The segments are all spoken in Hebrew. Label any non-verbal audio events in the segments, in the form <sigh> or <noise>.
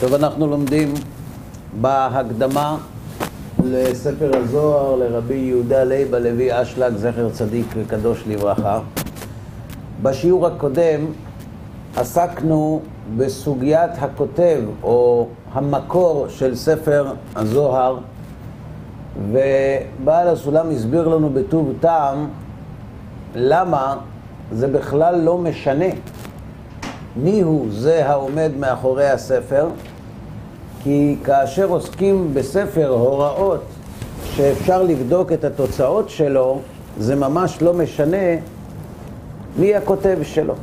טוב, אנחנו לומדים בהקדמה לספר הזוהר לרבי יהודה לייב הלוי אשלג, זכר צדיק וקדוש לברכה. בשיעור הקודם עסקנו בסוגיית הכותב או המקור של ספר הזוהר, ובעל הסולם הסביר לנו בטוב טעם למה זה בכלל לא משנה מי הוא זה העומד מאחורי הספר, כי כאשר עוסקים בספר הוראות שאפשר לבדוק את התוצאות שלו, זה ממש לא משנה מי הכותב שלו.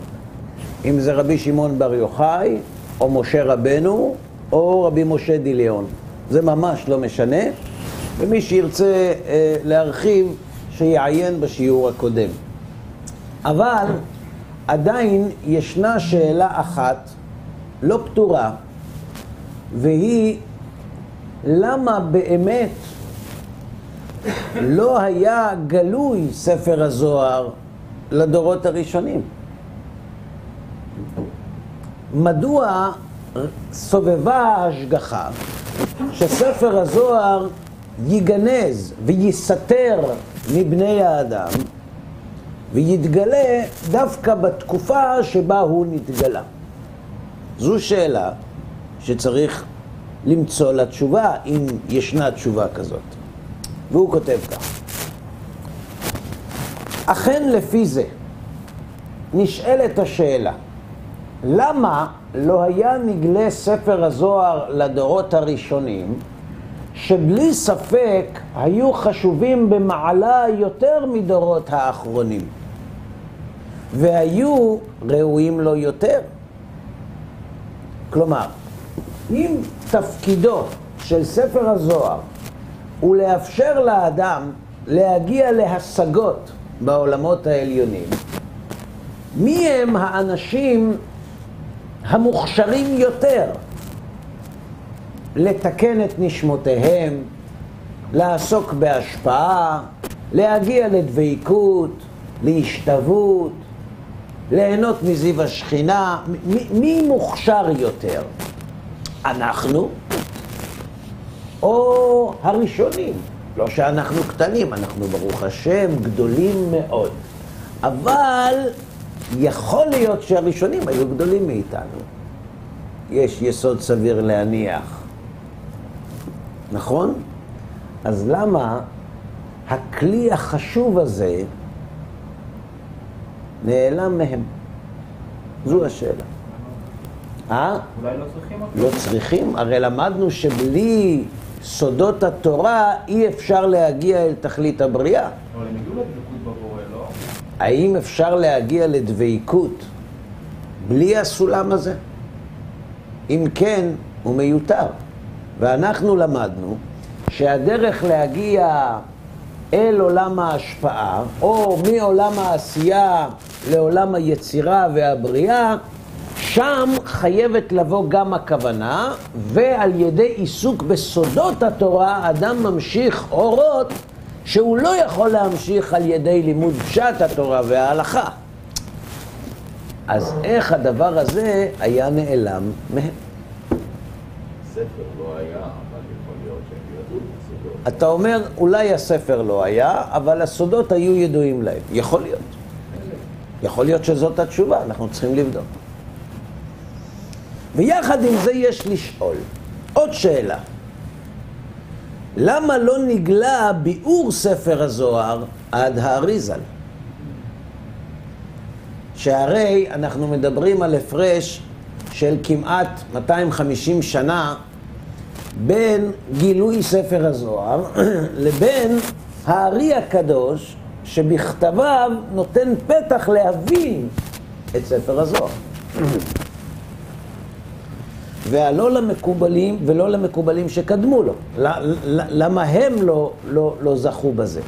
אם זה רבי שמעון בר יוחאי, או משה רבנו, או רבי משה דיליון. זה ממש לא משנה, ומי שירצה אה, להרחיב, שיעיין בשיעור הקודם. אבל עדיין ישנה שאלה אחת לא פתורה, והיא למה באמת לא היה גלוי ספר הזוהר לדורות הראשונים? מדוע סובבה ההשגחה שספר הזוהר ייגנז וייסתר מבני האדם ויתגלה דווקא בתקופה שבה הוא נתגלה. זו שאלה שצריך למצוא לה תשובה, אם ישנה תשובה כזאת. והוא כותב כך: אכן לפי זה נשאלת השאלה, למה לא היה נגלה ספר הזוהר לדורות הראשונים, שבלי ספק היו חשובים במעלה יותר מדורות האחרונים, והיו ראויים לו יותר? כלומר, אם תפקידו של ספר הזוהר הוא לאפשר לאדם להגיע להשגות בעולמות העליונים, מי הם האנשים המוכשרים יותר לתקן את נשמותיהם, לעסוק בהשפעה, להגיע לדביקות, להשתוות, ליהנות מזיו השכינה, מי, מי מוכשר יותר? אנחנו או הראשונים? לא שאנחנו קטנים, אנחנו ברוך השם גדולים מאוד. אבל יכול להיות שהראשונים היו גדולים מאיתנו. יש יסוד סביר להניח. נכון? אז למה הכלי החשוב הזה נעלם מהם? זו השאלה. אה? אולי לא צריכים אותו. לא צריכים? הרי למדנו שבלי סודות התורה אי אפשר להגיע אל תכלית הבריאה. אבל הם הגיעו לדבקות בבורא, לא? האם אפשר להגיע לדביקות בלי הסולם הזה? אם כן, הוא מיותר. ואנחנו למדנו שהדרך להגיע אל עולם ההשפעה, או מעולם העשייה לעולם היצירה והבריאה, שם חייבת לבוא גם הכוונה, ועל ידי עיסוק בסודות התורה, אדם ממשיך אורות שהוא לא יכול להמשיך על ידי לימוד פשט התורה וההלכה. אז איך הדבר הזה היה נעלם מהם? ספר לא היה, אבל יכול להיות שהם ידעו. אתה אומר, אולי הספר לא היה, אבל הסודות היו ידועים להם. יכול להיות. יכול להיות שזאת התשובה, אנחנו צריכים לבדוק. ויחד עם זה יש לשאול עוד שאלה. למה לא נגלה ביאור ספר הזוהר עד האריזל? שהרי אנחנו מדברים על הפרש של כמעט 250 שנה בין גילוי ספר הזוהר לבין הארי הקדוש שבכתביו נותן פתח להבין את ספר הזוהר. והלא למקובלים ולא למקובלים שקדמו לו. למה הם לא, לא, לא זכו בזה?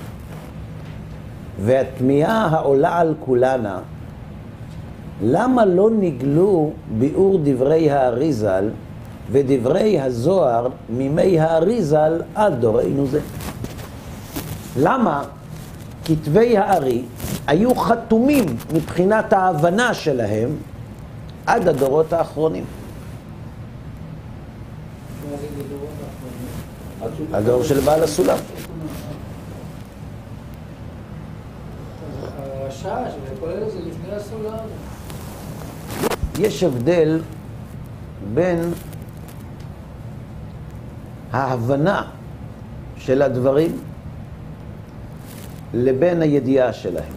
והתמיהה העולה על כולנה, למה לא נגלו ביאור דברי האריזל ודברי הזוהר מימי האריזל עד דורנו זה? למה כתבי הארי היו חתומים מבחינת ההבנה שלהם עד הדורות האחרונים? הדור של בעל הסולם. יש הבדל בין ההבנה של הדברים לבין הידיעה שלהם.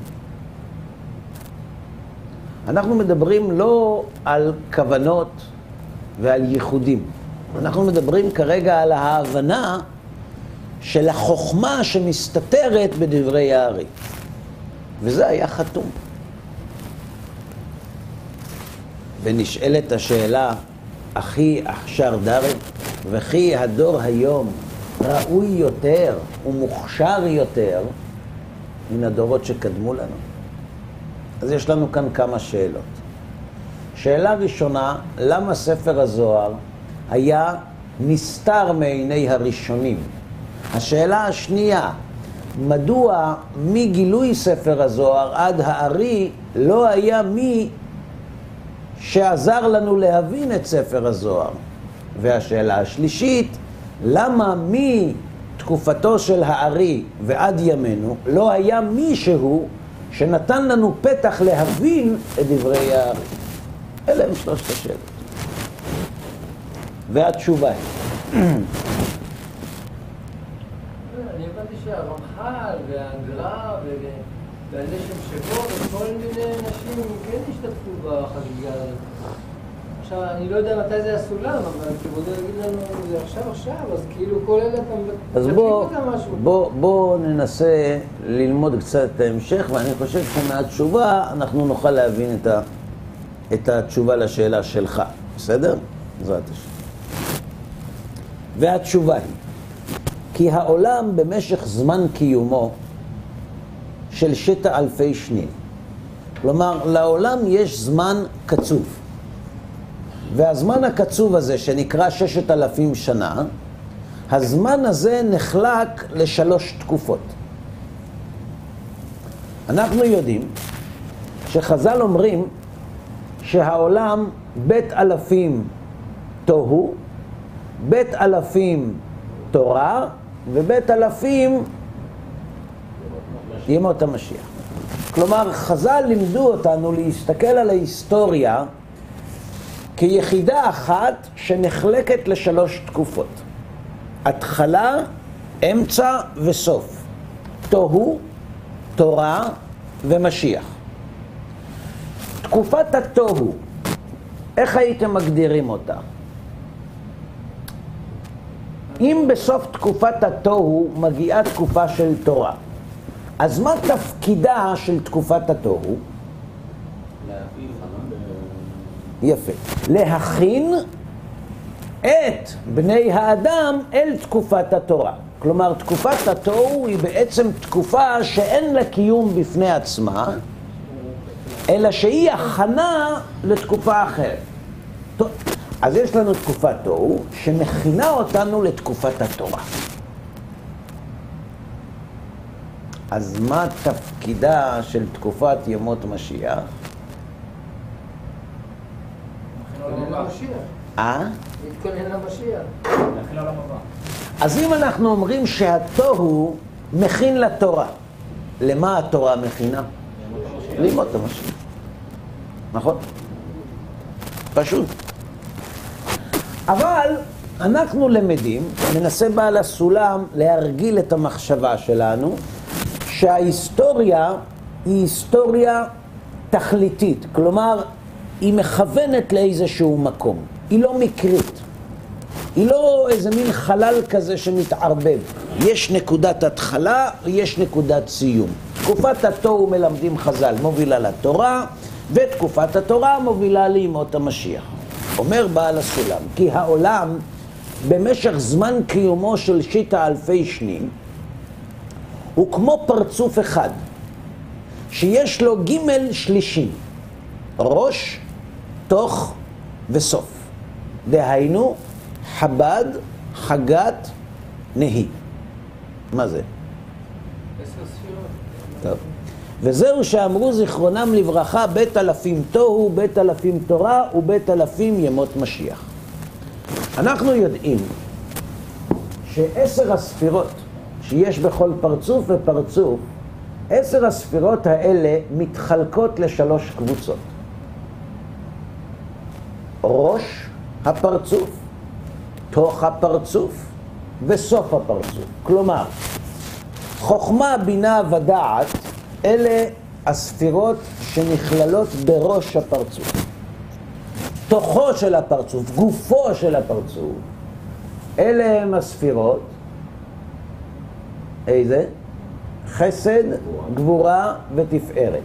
אנחנו מדברים לא על כוונות ועל ייחודים. אנחנו מדברים כרגע על ההבנה של החוכמה שמסתתרת בדברי הארי. וזה היה חתום. ונשאלת השאלה, אחי אכשר דרי, וכי הדור היום ראוי יותר ומוכשר יותר מן הדורות שקדמו לנו? אז יש לנו כאן כמה שאלות. שאלה ראשונה, למה ספר הזוהר היה נסתר מעיני הראשונים? השאלה השנייה, מדוע מגילוי ספר הזוהר עד הארי לא היה מי שעזר לנו להבין את ספר הזוהר? והשאלה השלישית, למה מתקופתו של הארי ועד ימינו לא היה מישהו שנתן לנו פתח להבין את דברי הארי? אלה הם שלושת השאלות. והתשובה היא, שהרמח"ל והגר"א והלשם שבו וכל מיני אנשים כן השתתפו בחגיגה הזאת. עכשיו, אני לא יודע מתי זה הסולם, אבל כבודו יגיד לנו, זה עכשיו עכשיו, אז כאילו כל אלה אתה אז בוא. בוא, בוא ננסה ללמוד קצת את ההמשך, ואני חושב שמהתשובה אנחנו נוכל להבין את, ה, את התשובה לשאלה שלך, בסדר? בעזרת השם. והתשובה היא, כי העולם במשך זמן קיומו של שתא אלפי שנים, כלומר, לעולם יש זמן קצוב. והזמן הקצוב הזה, שנקרא ששת אלפים שנה, הזמן הזה נחלק לשלוש תקופות. אנחנו יודעים שחז"ל אומרים שהעולם בית אלפים תוהו, בית אלפים תורה ובית אלפים ימות המשיח. כלומר, חז"ל לימדו אותנו להסתכל על ההיסטוריה כיחידה אחת שנחלקת לשלוש תקופות. התחלה, אמצע וסוף. תוהו, תורה ומשיח. תקופת התוהו, איך הייתם מגדירים אותה? אם בסוף תקופת התוהו מגיעה תקופה של תורה, אז מה תפקידה של תקופת התוהו? יפה. להכין את בני האדם אל תקופת התורה. כלומר, תקופת התוהו היא בעצם תקופה שאין לה קיום בפני עצמה, אלא שהיא הכנה לתקופה אחרת. אז יש לנו תקופת תוהו שמכינה אותנו לתקופת התורה. אז מה תפקידה של תקופת ימות משיח? להתכונן למשיח. אה? להתכונן למשיח. אז אם אנחנו אומרים שהתוהו מכין לתורה, למה התורה מכינה? לימוד המשיח. נכון? פשוט. אבל אנחנו למדים, מנסה בעל הסולם להרגיל את המחשבה שלנו, שההיסטוריה היא היסטוריה תכליתית, כלומר, היא מכוונת לאיזשהו מקום, היא לא מקרית. היא לא איזה מין חלל כזה שמתערבב. יש נקודת התחלה, יש נקודת סיום. תקופת התוהו מלמדים חז"ל, מובילה לתורה, ותקופת התורה מובילה לימות המשיח. אומר בעל הסולם, כי העולם במשך זמן קיומו של שיטה אלפי שנים, הוא כמו פרצוף אחד, שיש לו ג' שלישים, ראש, תוך וסוף. דהיינו, חב"ד, חגת, נהי. מה זה? טוב. וזהו שאמרו זיכרונם לברכה, בית אלפים תוהו, בית אלפים תורה ובית אלפים ימות משיח. אנחנו יודעים שעשר הספירות שיש בכל פרצוף ופרצוף, עשר הספירות האלה מתחלקות לשלוש קבוצות. ראש הפרצוף, תוך הפרצוף וסוף הפרצוף. כלומר, חוכמה, בינה ודעת, אלה הספירות שנכללות בראש הפרצוף. תוכו של הפרצוף, גופו של הפרצוף, אלה הם הספירות, איזה? חסד, גבורה ותפארת.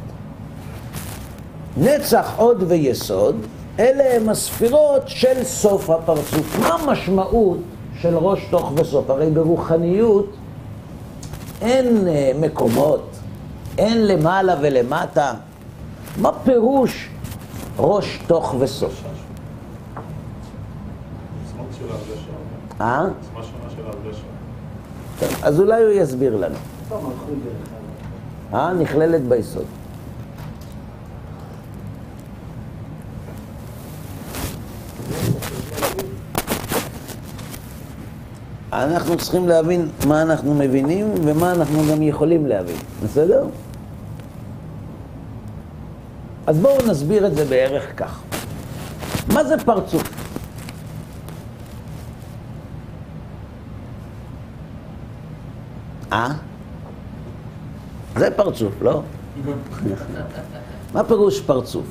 נצח, עוד ויסוד, אלה הם הספירות של סוף הפרצוף. מה המשמעות של ראש, תוך וסוף? הרי ברוחניות אין אה, מקומות, אין למעלה ולמטה. מה פירוש ראש, תוך וסוף? אה? אז אולי הוא יסביר לנו. אה? נכללת ביסוד. אנחנו צריכים להבין מה אנחנו מבינים ומה אנחנו גם יכולים להבין, בסדר? אז בואו נסביר את זה בערך כך. מה זה פרצוף? אה? זה פרצוף, לא? מה פירוש פרצוף?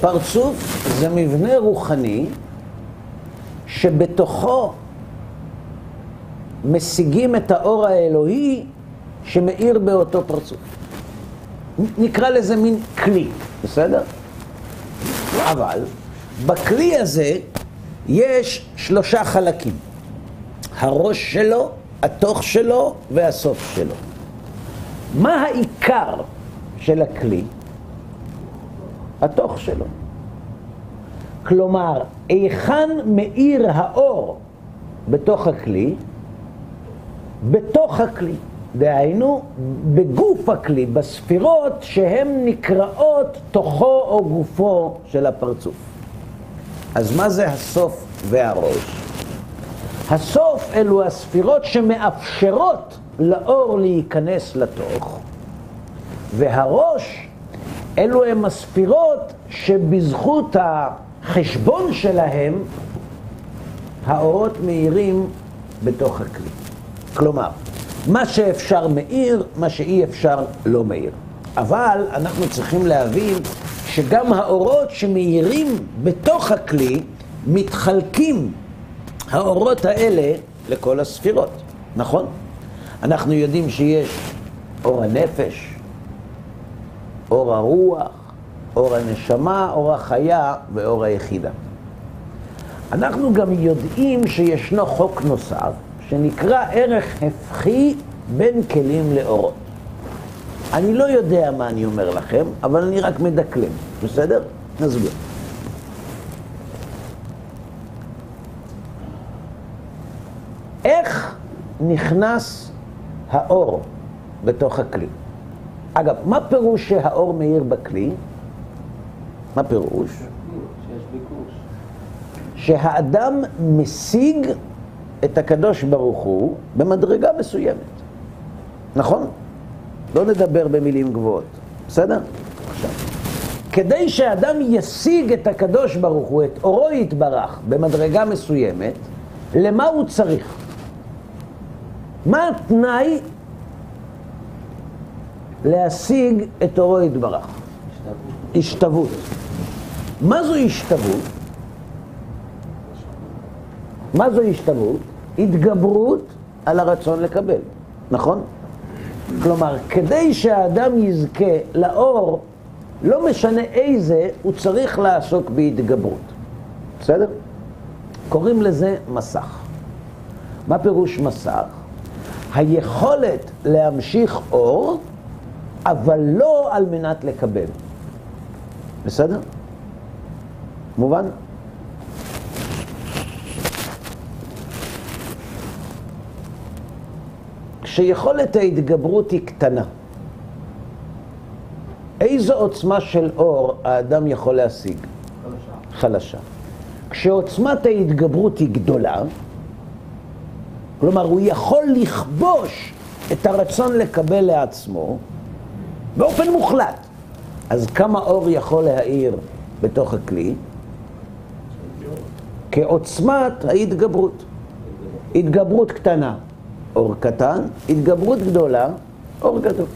פרצוף זה מבנה רוחני שבתוכו משיגים את האור האלוהי שמאיר באותו פרצוף. נקרא לזה מין כלי, בסדר? אבל בכלי הזה יש שלושה חלקים. הראש שלו, התוך שלו והסוף שלו. מה העיקר של הכלי? התוך שלו. כלומר, היכן מאיר האור בתוך הכלי? בתוך הכלי. דהיינו, בגוף הכלי, בספירות שהן נקראות תוכו או גופו של הפרצוף. אז מה זה הסוף והראש? הסוף אלו הספירות שמאפשרות לאור להיכנס לתוך, והראש אלו הם הספירות שבזכות החשבון שלהם האורות מאירים בתוך הכלי. כלומר, מה שאפשר מאיר, מה שאי אפשר לא מאיר. אבל אנחנו צריכים להבין שגם האורות שמאירים בתוך הכלי מתחלקים האורות האלה לכל הספירות, נכון? אנחנו יודעים שיש אור הנפש, אור הרוח, אור הנשמה, אור החיה ואור היחידה. אנחנו גם יודעים שישנו חוק נוסף, שנקרא ערך הפכי בין כלים לאורות. אני לא יודע מה אני אומר לכם, אבל אני רק מדקלם, בסדר? נסביר. איך נכנס האור בתוך הכלי? אגב, מה פירוש שהאור מאיר בכלי? מה פירוש? שהאדם משיג את הקדוש ברוך הוא במדרגה מסוימת. נכון? לא נדבר במילים גבוהות, בסדר? עכשיו, כדי שאדם ישיג את הקדוש ברוך הוא, את אורו יתברך, במדרגה מסוימת, למה הוא צריך? מה התנאי להשיג את אורו יתברך? השתוות. מה זו השתוות? מה זו השתוות? התגברות על הרצון לקבל, נכון? כלומר, כדי שהאדם יזכה לאור, לא משנה איזה, הוא צריך לעסוק בהתגברות. בסדר? קוראים לזה מסך. מה פירוש מסך? היכולת להמשיך אור, אבל לא על מנת לקבל. בסדר? מובן? כשיכולת ההתגברות היא קטנה, איזו עוצמה של אור האדם יכול להשיג? חלשה. חלשה. כשעוצמת ההתגברות היא גדולה, כלומר, הוא יכול לכבוש את הרצון לקבל לעצמו באופן מוחלט. אז כמה אור יכול להאיר בתוך הכלי? כעוצמת ההתגברות. התגברות קטנה, אור קטן, התגברות גדולה, אור גדול.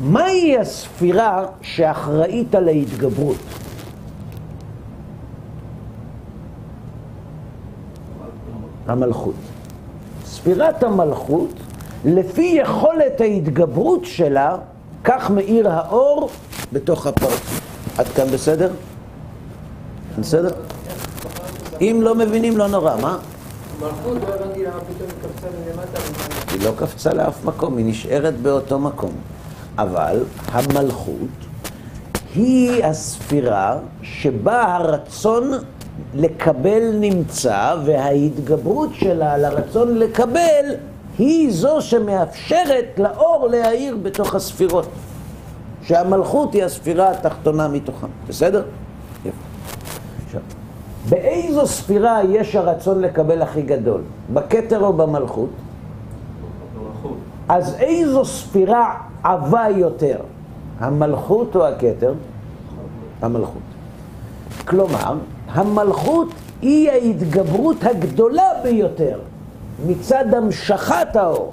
מהי הספירה שאחראית על ההתגברות? המלכות. ספירת המלכות, לפי יכולת ההתגברות שלה, כך מאיר האור בתוך הפרצוף. עד כאן בסדר? בסדר? אם לא מבינים, לא נורא, מה? לא היא לא קפצה לאף מקום, היא נשארת באותו מקום. אבל המלכות היא הספירה שבה הרצון לקבל נמצא, וההתגברות שלה על הרצון לקבל היא זו שמאפשרת לאור להאיר בתוך הספירות. שהמלכות היא הספירה התחתונה מתוכן. בסדר? באיזו ספירה יש הרצון לקבל הכי גדול? בכתר או? במלכות. אז איזו ספירה עבה יותר? המלכות או הכתר? המלכות. כלומר, המלכות היא ההתגברות הגדולה ביותר מצד המשכת האור.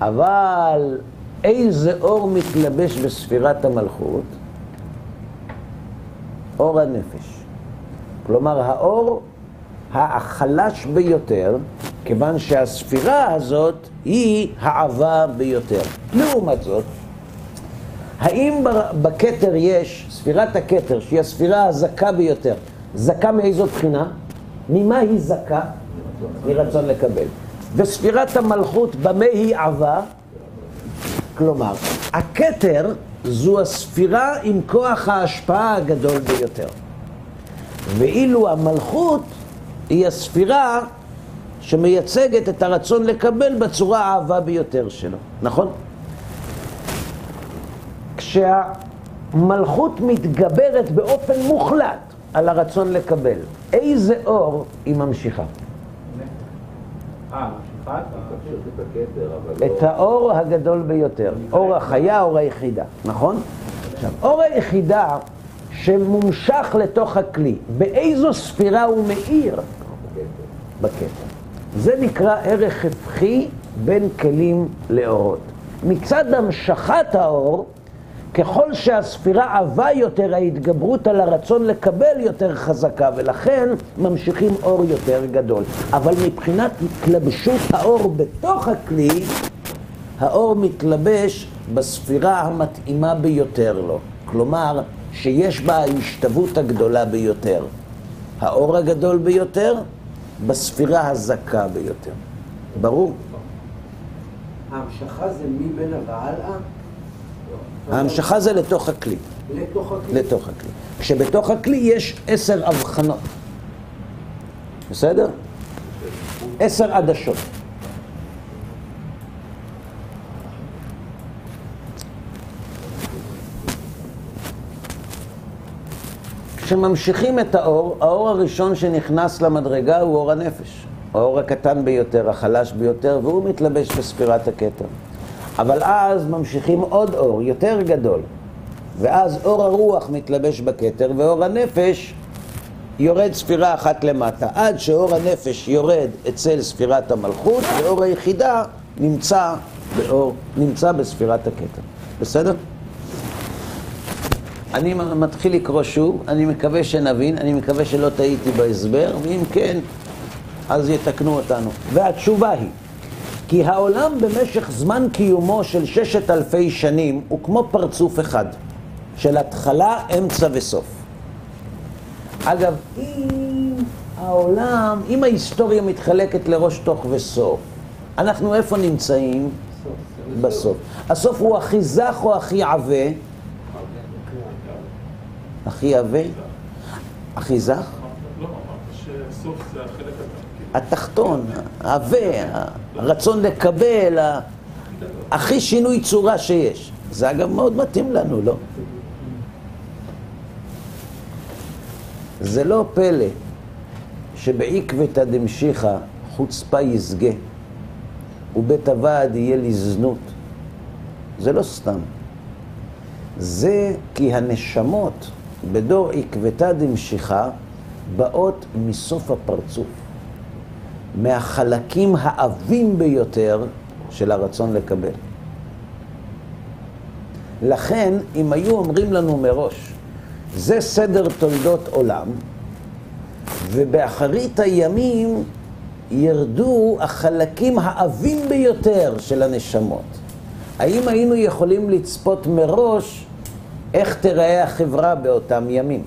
אבל איזה אור מתלבש בספירת המלכות? אור הנפש. כלומר, האור החלש ביותר, כיוון שהספירה הזאת היא העבה ביותר. לעומת זאת, האם בכתר יש, ספירת הכתר, שהיא הספירה הזכה ביותר, זכה מאיזו בחינה? ממה היא זכה? מרצון לקבל. וספירת המלכות, במה היא עבה? כלומר, הכתר זו הספירה עם כוח ההשפעה הגדול ביותר. ואילו המלכות היא הספירה שמייצגת את הרצון לקבל בצורה האהבה ביותר שלו, נכון? כשהמלכות מתגברת באופן מוחלט על הרצון לקבל, איזה אור היא ממשיכה? אה, לא... את האור הגדול ביותר, אור החיה, אור היחידה, נכון? עכשיו, אור היחידה שמומשך לתוך הכלי, באיזו ספירה הוא מאיר? בכתר. זה נקרא ערך הפכי בין כלים לאורות. מצד המשכת האור, ככל שהספירה עבה יותר, ההתגברות על הרצון לקבל יותר חזקה, ולכן ממשיכים אור יותר גדול. אבל מבחינת התלבשות האור בתוך הכלי, האור מתלבש בספירה המתאימה ביותר לו. כלומר, שיש בה ההשתוות הגדולה ביותר. האור הגדול ביותר בספירה הזכה ביותר. ברור? ההמשכה זה מבין והלאה? ההמשכה זה לתוך הכלי. לתוך הכלי. לתוך הכלי. כשבתוך הכלי יש עשר הבחנות. בסדר? עשר עדשות. כשממשיכים את האור, האור הראשון שנכנס למדרגה הוא אור הנפש. האור הקטן ביותר, החלש ביותר, והוא מתלבש בספירת הכתר. אבל אז ממשיכים עוד אור, יותר גדול. ואז אור הרוח מתלבש בכתר, ואור הנפש יורד ספירה אחת למטה, עד שאור הנפש יורד אצל ספירת המלכות, ואור היחידה נמצא, באור, נמצא בספירת הכתר. בסדר? אני מתחיל לקרוא שוב, אני מקווה שנבין, אני מקווה שלא טעיתי בהסבר, ואם כן, אז יתקנו אותנו. והתשובה היא, כי העולם במשך זמן קיומו של ששת אלפי שנים הוא כמו פרצוף אחד, של התחלה, אמצע וסוף. אגב, אם העולם, אם ההיסטוריה מתחלקת לראש תוך וסוף, אנחנו איפה נמצאים? בסוף. הסוף הוא הכי זך או הכי עבה? הכי עבה? הכי זך? לא, אמרת שסוף זה החלק התחתון, העבה, הרצון לקבל, הכי שינוי צורה שיש. זה אגב מאוד מתאים לנו, לא? זה לא פלא שבעקבתא דמשיחא חוצפה יסגה, ובית הוועד יהיה לזנות. זה לא סתם. זה כי הנשמות בדור עקבתא דמשיחא באות מסוף הפרצוף, מהחלקים העבים ביותר של הרצון לקבל. לכן, אם היו אומרים לנו מראש, זה סדר תולדות עולם, ובאחרית הימים ירדו החלקים העבים ביותר של הנשמות. האם היינו יכולים לצפות מראש איך תיראה החברה באותם ימים?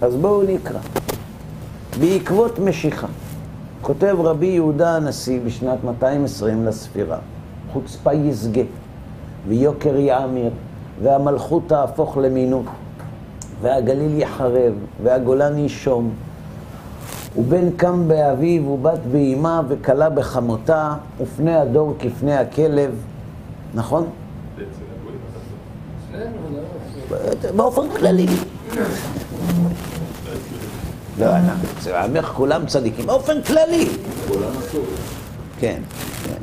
אז בואו נקרא. בעקבות משיכה, כותב רבי יהודה הנשיא בשנת 220 לספירה, חוצפה יסגה, ויוקר יאמיר, והמלכות תהפוך למינות, והגליל יחרב, והגולן ישום, ובן קם באביו ובת באמה וכלה בחמותה, ופני הדור כפני הכלב, נכון? לא, באופן כללי. לא, אנחנו, אצל עמך כולם צדיקים, באופן כללי. כולם עשו. כן, כן.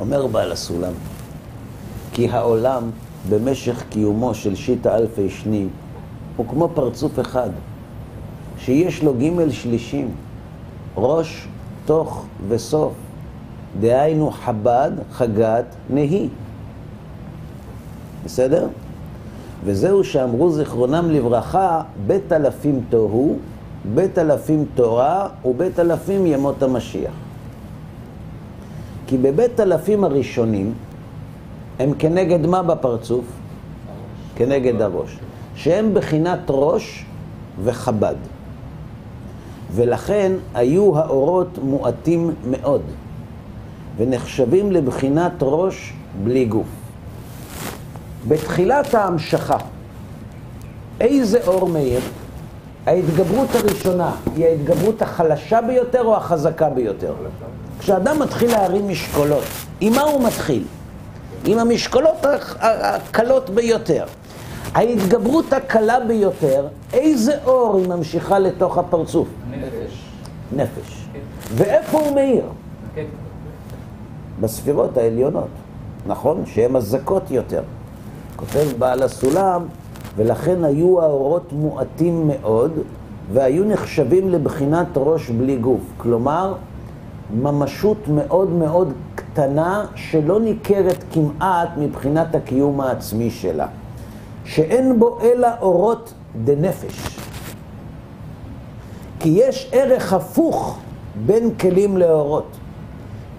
אומר בעל הסולם, כי העולם במשך קיומו של שיטה אלפי שנים הוא כמו פרצוף אחד, שיש לו ג' שלישים, ראש, תוך וסוף, דהיינו חב"ד, חגת, נהי. בסדר? וזהו שאמרו זיכרונם לברכה, בית אלפים תוהו, בית אלפים תורה ובית אלפים ימות המשיח. כי בבית אלפים הראשונים הם כנגד מה בפרצוף? כנגד הראש. שהם בחינת ראש וחב"ד. ולכן היו האורות מועטים מאוד, ונחשבים לבחינת ראש בלי גוף. בתחילת ההמשכה, איזה אור מאיר? ההתגברות הראשונה היא ההתגברות החלשה ביותר או החזקה ביותר? כשאדם מתחיל להרים משקולות, עם מה הוא מתחיל? עם המשקולות הקלות ביותר. ההתגברות הקלה ביותר, איזה אור היא ממשיכה לתוך הפרצוף? נפש. נפש. ואיפה הוא מאיר? בספירות העליונות, נכון? שהן הזכות יותר. כותב בעל הסולם, ולכן היו האורות מועטים מאוד, והיו נחשבים לבחינת ראש בלי גוף. כלומר, ממשות מאוד מאוד קטנה, שלא ניכרת כמעט מבחינת הקיום העצמי שלה. שאין בו אלא אורות דנפש. כי יש ערך הפוך בין כלים לאורות.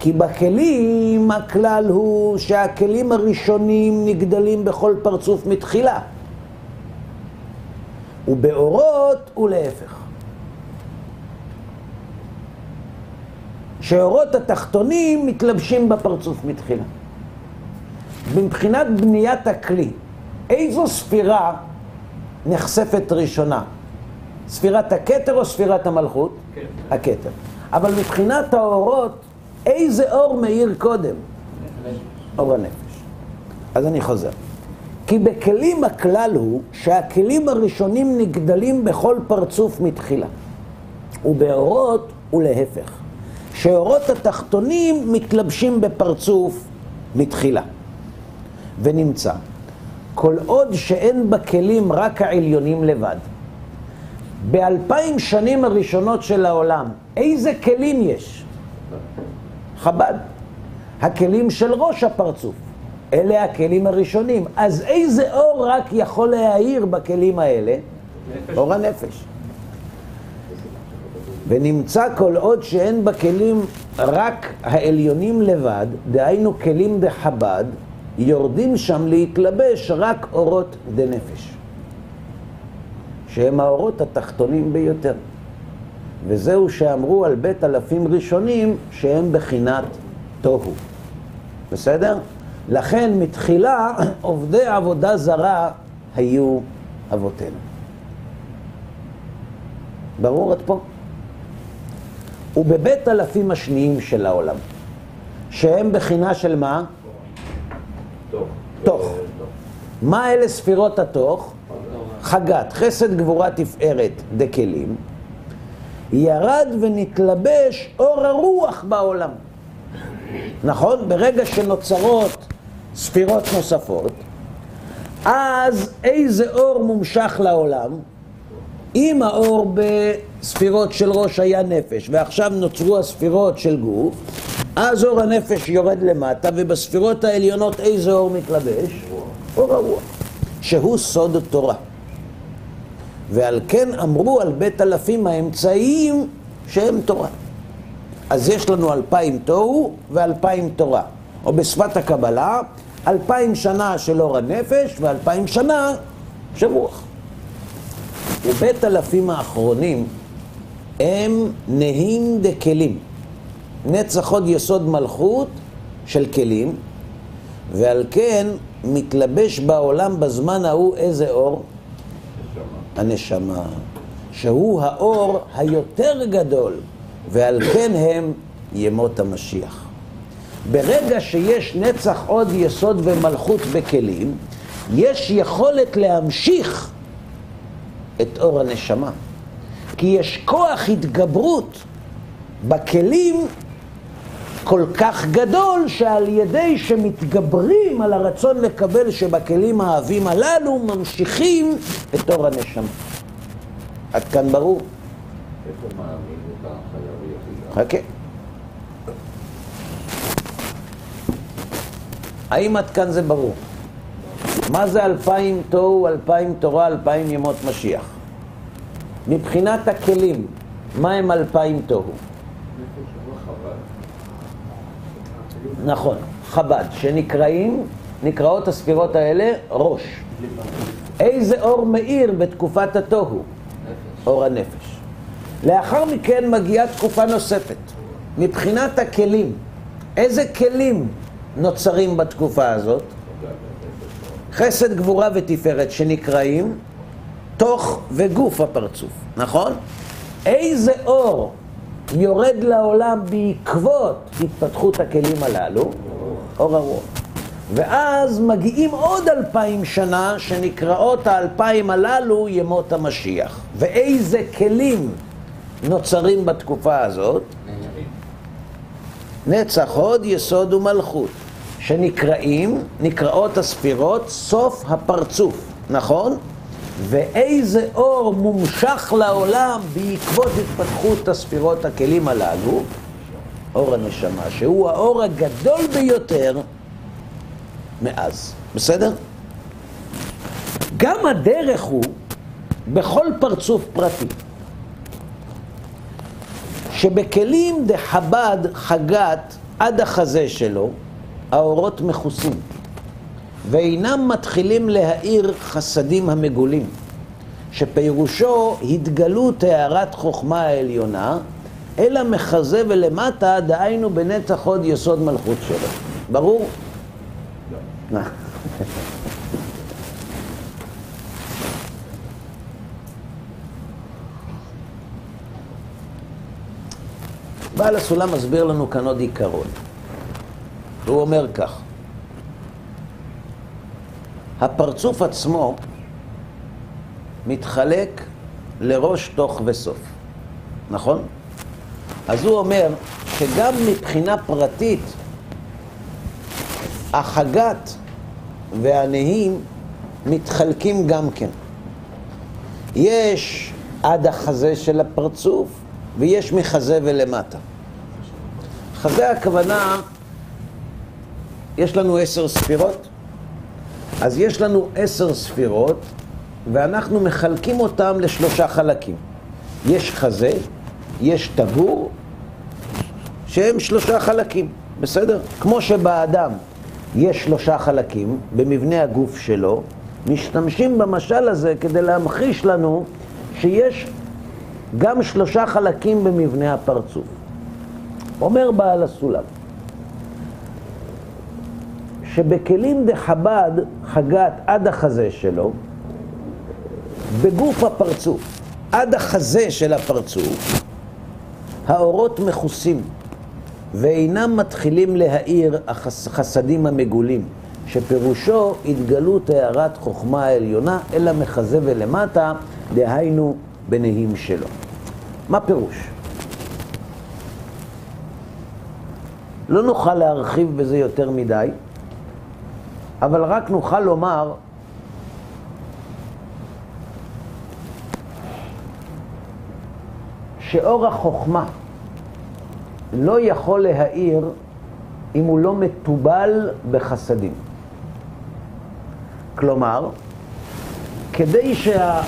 כי בכלים הכלל הוא שהכלים הראשונים נגדלים בכל פרצוף מתחילה. ובאורות הוא להפך. שאורות התחתונים מתלבשים בפרצוף מתחילה. מבחינת בניית הכלי, איזו ספירה נחשפת ראשונה? ספירת הכתר או ספירת המלכות? כן. הכתר. אבל מבחינת האורות, איזה אור מאיר קודם? אור הנפש. אז אני חוזר. כי בכלים הכלל הוא שהכלים הראשונים נגדלים בכל פרצוף מתחילה. ובאורות הוא להפך. שאורות התחתונים מתלבשים בפרצוף מתחילה. ונמצא, כל עוד שאין בכלים רק העליונים לבד, באלפיים שנים הראשונות של העולם, איזה כלים יש? חב"ד. הכלים של ראש הפרצוף. אלה הכלים הראשונים. אז איזה אור רק יכול להאיר בכלים האלה? נפש. אור הנפש. ונמצא כל עוד שאין בכלים רק העליונים לבד, דהיינו כלים דחב"ד, יורדים שם להתלבש רק אורות דנפש, שהם האורות התחתונים ביותר. וזהו שאמרו על בית אלפים ראשונים שהם בחינת תוהו. בסדר? לכן מתחילה <clears throat> עובדי עבודה זרה היו אבותינו. ברור עד פה? ובבית אלפים השניים של העולם, שהם בחינה של מה? תוך. מה אלה ספירות התוך? חגת, חסד גבורה תפארת דקלים, ירד ונתלבש אור הרוח בעולם. נכון? ברגע שנוצרות ספירות נוספות, אז איזה אור מומשך לעולם? אם האור בספירות של ראש היה נפש, ועכשיו נוצרו הספירות של גוף, אז אור הנפש יורד למטה, ובספירות העליונות איזה אור מתלבש? אור הרוח, שהוא סוד התורה. ועל כן אמרו על בית אלפים האמצעיים שהם תורה. אז יש לנו אלפיים תוהו ואלפיים תורה. או בשפת הקבלה, אלפיים שנה של אור הנפש ואלפיים שנה של רוח. ובית אלפים האחרונים הם נהים דקלים. נצח הוד יסוד מלכות של כלים, ועל כן מתלבש בעולם בזמן ההוא איזה אור? הנשמה, שהוא האור היותר גדול, ועל כן הם ימות המשיח. ברגע שיש נצח עוד יסוד ומלכות בכלים, יש יכולת להמשיך את אור הנשמה. כי יש כוח התגברות בכלים כל כך גדול שעל ידי שמתגברים על הרצון לקבל שבכלים העבים הללו ממשיכים את אור הנשמה. עד כאן ברור? חכה. האם עד כאן זה ברור? מה זה אלפיים תוהו, אלפיים תורה, אלפיים ימות משיח? מבחינת הכלים, מה הם אלפיים תוהו? נכון, חב"ד, שנקראים, נקראות הספירות האלה ראש. איזה אור מאיר בתקופת התוהו? אור הנפש. לאחר מכן מגיעה תקופה נוספת. מבחינת הכלים, איזה כלים נוצרים בתקופה הזאת? חסד, גבורה ותפארת, שנקראים תוך וגוף הפרצוף, נכון? איזה אור יורד לעולם בעקבות התפתחות הכלים הללו? אור הרוח. ואז מגיעים עוד אלפיים שנה שנקראות האלפיים הללו ימות המשיח. ואיזה כלים נוצרים בתקופה הזאת? נצח, הוד, יסוד ומלכות, שנקראים, נקראות הספירות סוף הפרצוף, נכון? ואיזה אור מומשך לעולם בעקבות התפתחות הספירות הכלים הללו? אור הנשמה, שהוא האור הגדול ביותר מאז, בסדר? גם הדרך הוא בכל פרצוף פרטי. שבכלים דחב"ד חגת עד החזה שלו, האורות מכוסים, ואינם מתחילים להאיר חסדים המגולים, שפירושו התגלות הערת חוכמה העליונה, אלא מחזה ולמטה, דהיינו בנצח עוד יסוד מלכות שלו. ברור? לא. בעל הסולם מסביר לנו כאן עוד עיקרון. הוא אומר כך: הפרצוף עצמו מתחלק לראש, תוך וסוף, נכון? אז הוא אומר שגם מבחינה פרטית, החגת והנהים מתחלקים גם כן. יש עד החזה של הפרצוף ויש מחזה ולמטה. חזה הכוונה, יש לנו עשר ספירות, אז יש לנו עשר ספירות ואנחנו מחלקים אותם לשלושה חלקים. יש חזה, יש טבור, שהם שלושה חלקים, בסדר? כמו שבאדם יש שלושה חלקים במבנה הגוף שלו, משתמשים במשל הזה כדי להמחיש לנו שיש גם שלושה חלקים במבנה הפרצוף. אומר בעל הסולם, שבכלים דחב"ד חגת עד החזה שלו, בגוף הפרצוף, עד החזה של הפרצוף, האורות מכוסים ואינם מתחילים להאיר החסדים המגולים, שפירושו התגלות הערת חוכמה העליונה אל המחזה ולמטה, דהיינו בנהים שלו. מה פירוש? לא נוכל להרחיב בזה יותר מדי, אבל רק נוכל לומר שאור החוכמה לא יכול להאיר אם הוא לא מתובל בחסדים. כלומר, כדי שהאור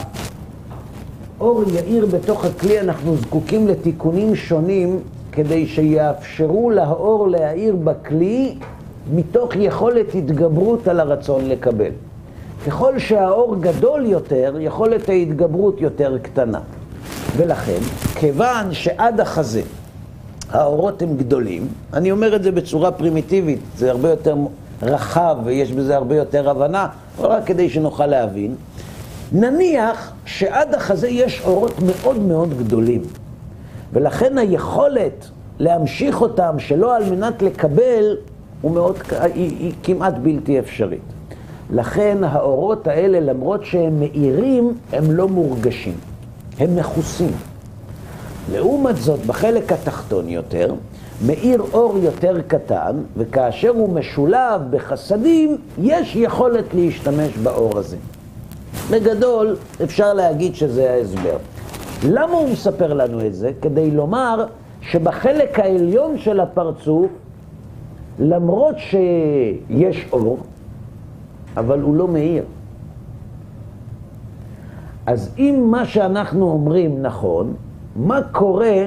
יאיר בתוך הכלי, אנחנו זקוקים לתיקונים שונים כדי שיאפשרו לאור להאיר בכלי מתוך יכולת התגברות על הרצון לקבל. ככל שהאור גדול יותר, יכולת ההתגברות יותר קטנה. ולכן, כיוון שעד החזה האורות הם גדולים, אני אומר את זה בצורה פרימיטיבית, זה הרבה יותר רחב ויש בזה הרבה יותר הבנה, אבל רק כדי שנוכל להבין, נניח שעד החזה יש אורות מאוד מאוד גדולים, ולכן היכולת להמשיך אותם שלא על מנת לקבל הוא מאוד, היא, היא כמעט בלתי אפשרית. לכן האורות האלה, למרות שהם מאירים, הם לא מורגשים. הם מכוסים. לעומת זאת, בחלק התחתון יותר, מאיר אור יותר קטן, וכאשר הוא משולב בחסדים, יש יכולת להשתמש באור הזה. בגדול, אפשר להגיד שזה ההסבר. למה הוא מספר לנו את זה? כדי לומר שבחלק העליון של הפרצוף, למרות שיש אור, אבל הוא לא מאיר. אז אם מה שאנחנו אומרים נכון, מה קורה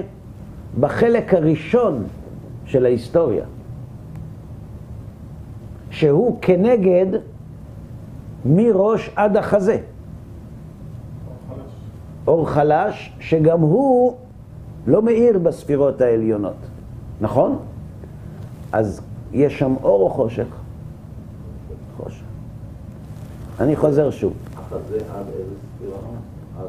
בחלק הראשון של ההיסטוריה? שהוא כנגד מראש עד החזה. אור חלש, שגם הוא לא מאיר בספירות העליונות, נכון? אז יש שם אור או חושך? חושך. אני חוזר שוב. החזה עד איזה ספירה? עד, אה,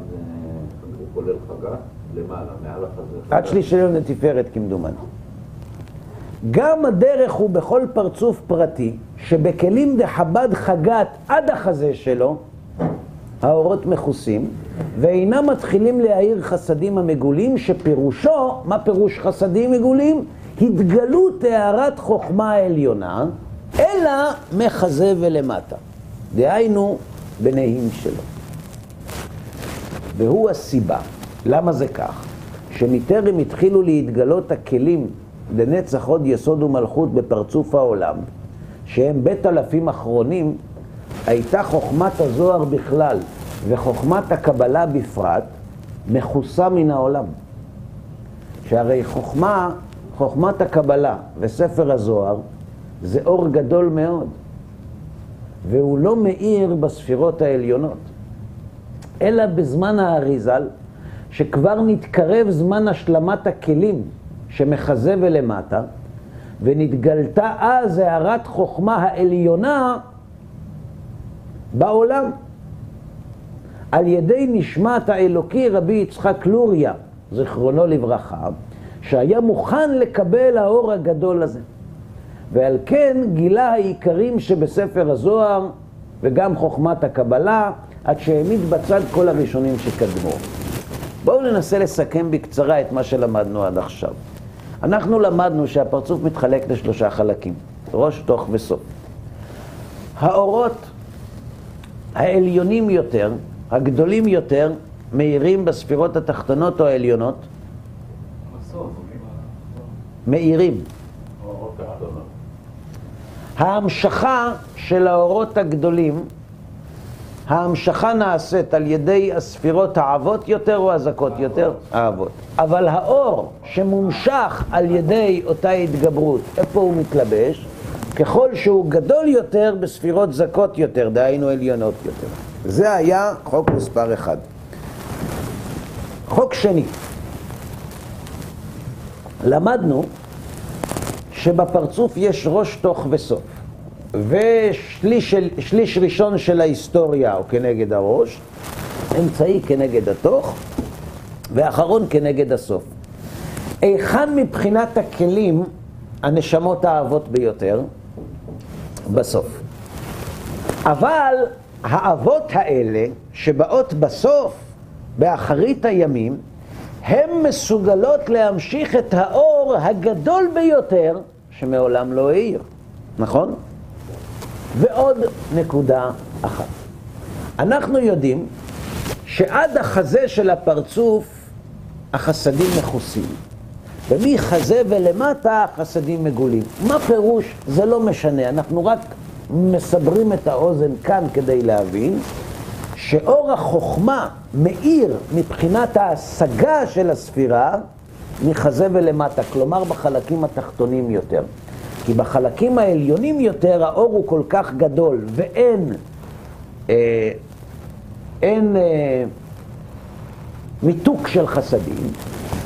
הוא כולל חגת? למעלה, מעל החזה. עד שליש עליון לתפארת כמדומני. גם הדרך הוא בכל פרצוף פרטי, שבכלים דחב"ד חגת עד החזה שלו, האורות מכוסים, ואינם מתחילים להאיר חסדים המגולים, שפירושו, מה פירוש חסדים מגולים? התגלות הערת חוכמה העליונה, אלא מחזה ולמטה. דהיינו, בנהים שלו. והוא הסיבה. למה זה כך? שמטרם התחילו להתגלות הכלים לנצח עוד יסוד ומלכות בפרצוף העולם, שהם בית אלפים אחרונים, הייתה חוכמת הזוהר בכלל וחוכמת הקבלה בפרט מכוסה מן העולם. שהרי חוכמה, חוכמת הקבלה וספר הזוהר זה אור גדול מאוד, והוא לא מאיר בספירות העליונות, אלא בזמן האריזל, שכבר נתקרב זמן השלמת הכלים שמחזה ולמטה, ונתגלתה אז הערת חוכמה העליונה בעולם. על ידי נשמת האלוקי רבי יצחק לוריה, זיכרונו לברכה, שהיה מוכן לקבל האור הגדול הזה. ועל כן גילה העיקרים שבספר הזוהר וגם חוכמת הקבלה, עד שהעמיד בצד כל הראשונים שקדמו. בואו ננסה לסכם בקצרה את מה שלמדנו עד עכשיו. אנחנו למדנו שהפרצוף מתחלק לשלושה חלקים, ראש, תוך וסוף. האורות העליונים יותר, הגדולים יותר, מאירים בספירות התחתונות או העליונות? מאירים. ההמשכה של האורות הגדולים, ההמשכה נעשית על ידי הספירות העבות יותר או הזכות יותר? העבות. אבל האור שמומשך על ידי אותה התגברות, איפה הוא מתלבש? ככל שהוא גדול יותר בספירות זכות יותר, דהיינו עליונות יותר. זה היה חוק מספר אחד. חוק שני, למדנו שבפרצוף יש ראש, תוך וסוף. ושליש של, שליש ראשון של ההיסטוריה הוא כנגד הראש, אמצעי כנגד התוך, ואחרון כנגד הסוף. היכן מבחינת הכלים הנשמות האהבות ביותר? בסוף. אבל האבות האלה, שבאות בסוף, באחרית הימים, הן מסוגלות להמשיך את האור הגדול ביותר שמעולם לא האיר, נכון? ועוד נקודה אחת. אנחנו יודעים שעד החזה של הפרצוף החסדים מכוסים, ומחזה ולמטה החסדים מגולים. מה פירוש? זה לא משנה, אנחנו רק מסברים את האוזן כאן כדי להבין שאור החוכמה מאיר מבחינת ההשגה של הספירה מחזה ולמטה, כלומר בחלקים התחתונים יותר. כי בחלקים העליונים יותר האור הוא כל כך גדול ואין אה, אין אה, מיתוק של חסדים,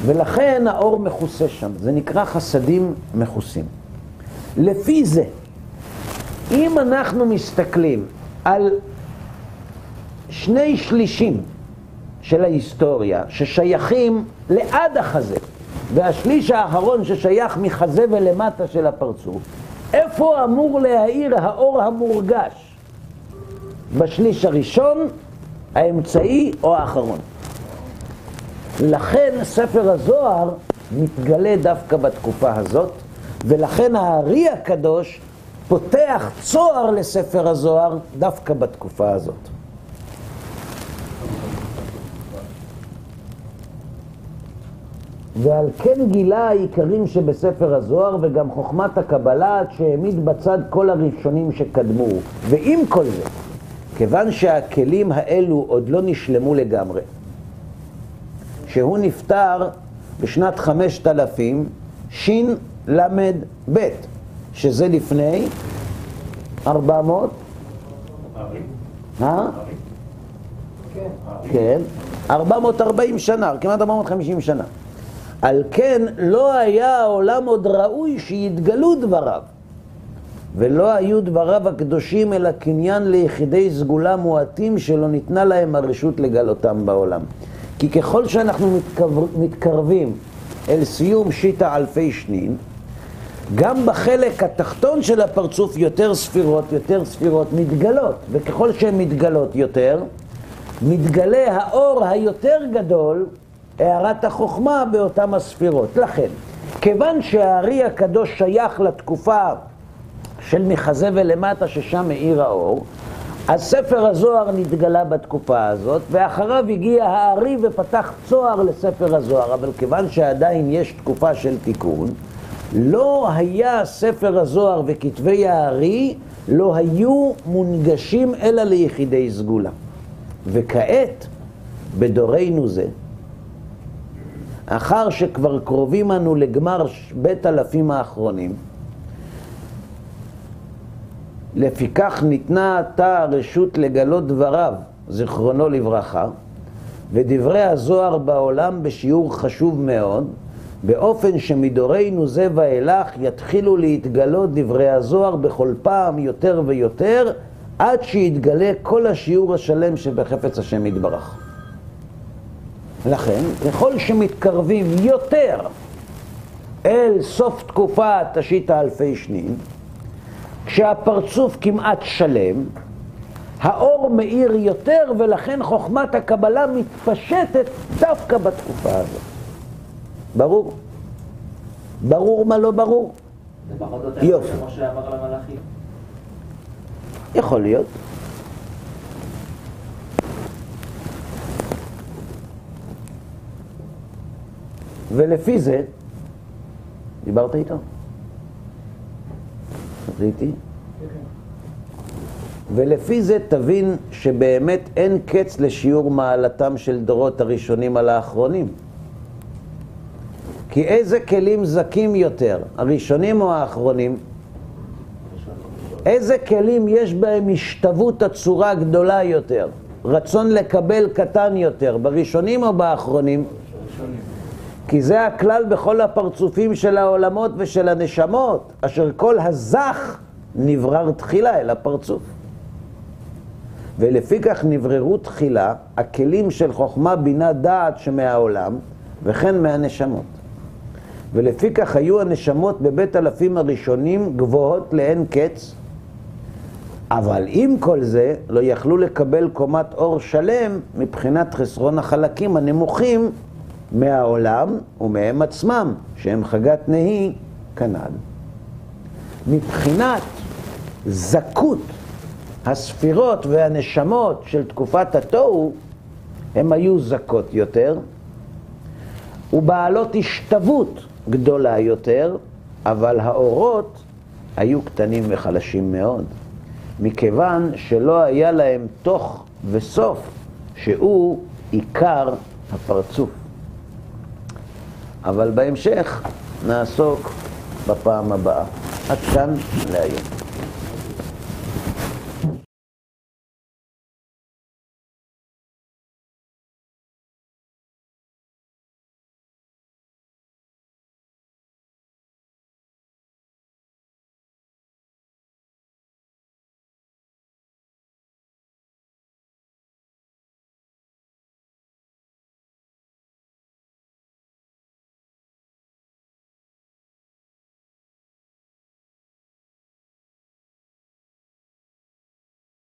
ולכן האור מכוסה שם. זה נקרא חסדים מכוסים. לפי זה, אם אנחנו מסתכלים על שני שלישים של ההיסטוריה ששייכים לעד החזה, והשליש האחרון ששייך מחזה ולמטה של הפרצוף, איפה אמור להאיר האור המורגש? בשליש הראשון, האמצעי או האחרון. לכן ספר הזוהר מתגלה דווקא בתקופה הזאת, ולכן הארי הקדוש פותח צוהר לספר הזוהר דווקא בתקופה הזאת. ועל כן גילה העיקרים שבספר הזוהר וגם חוכמת הקבלה עד שהעמיד בצד כל הראשונים שקדמו. ועם כל זה, כיוון שהכלים האלו עוד לא נשלמו לגמרי, שהוא נפטר בשנת 5000 של"ב, שזה לפני 400, אה? כן, 440 שנה, כמעט 450 שנה. על כן לא היה העולם עוד ראוי שיתגלו דבריו, ולא היו דבריו הקדושים אלא קניין ליחידי סגולה מועטים שלא ניתנה להם הרשות לגלותם בעולם. כי ככל שאנחנו מתקרב, מתקרבים אל סיום שיטה אלפי שנין, גם בחלק התחתון של הפרצוף יותר ספירות, יותר ספירות מתגלות, וככל שהן מתגלות יותר, מתגלה האור היותר גדול, הערת החוכמה באותן הספירות. לכן, כיוון שהארי הקדוש שייך לתקופה של מחזה ולמטה ששם מאיר האור, אז ספר הזוהר נתגלה בתקופה הזאת, ואחריו הגיע הארי ופתח צוהר לספר הזוהר, אבל כיוון שעדיין יש תקופה של תיקון, לא היה ספר הזוהר וכתבי הארי, לא היו מונגשים אלא ליחידי סגולה. וכעת, בדורנו זה, אחר שכבר קרובים אנו לגמר בית אלפים האחרונים, לפיכך ניתנה עתה הרשות לגלות דבריו, זיכרונו לברכה, ודברי הזוהר בעולם בשיעור חשוב מאוד, באופן שמדורנו זה ואילך יתחילו להתגלות דברי הזוהר בכל פעם יותר ויותר, עד שיתגלה כל השיעור השלם שבחפץ השם יתברך. לכן, ככל שמתקרבים יותר אל סוף תקופת השיטה אלפי שנים, כשהפרצוף כמעט שלם, האור מאיר יותר, ולכן חוכמת הקבלה מתפשטת דווקא בתקופה הזאת. ברור? ברור מה לא ברור? זה פחות או יותר. כמו שאמר למלאכים. יכול להיות. ולפי זה, דיברת איתו? זה איתי? ולפי זה תבין שבאמת אין קץ לשיעור מעלתם של דורות הראשונים על האחרונים. כי איזה כלים זכים יותר, הראשונים או האחרונים? איזה כלים יש בהם השתוות הצורה גדולה יותר, רצון לקבל קטן יותר, בראשונים או באחרונים? כי זה הכלל בכל הפרצופים של העולמות ושל הנשמות, אשר כל הזך נברר תחילה אל הפרצוף. ולפי כך נבררו תחילה הכלים של חוכמה, בינה, דעת שמהעולם, וכן מהנשמות. ולפי כך היו הנשמות בבית אלפים הראשונים גבוהות לאין קץ, אבל עם כל זה, לא יכלו לקבל קומת אור שלם מבחינת חסרון החלקים הנמוכים מהעולם ומהם עצמם, שהם חגת נהי כנ"ל. מבחינת זכות הספירות והנשמות של תקופת התוהו, הם היו זכות יותר, ובעלות השתוות גדולה יותר, אבל האורות היו קטנים וחלשים מאוד, מכיוון שלא היה להם תוך וסוף, שהוא עיקר הפרצוף. אבל בהמשך נעסוק בפעם הבאה. עד כאן להיום.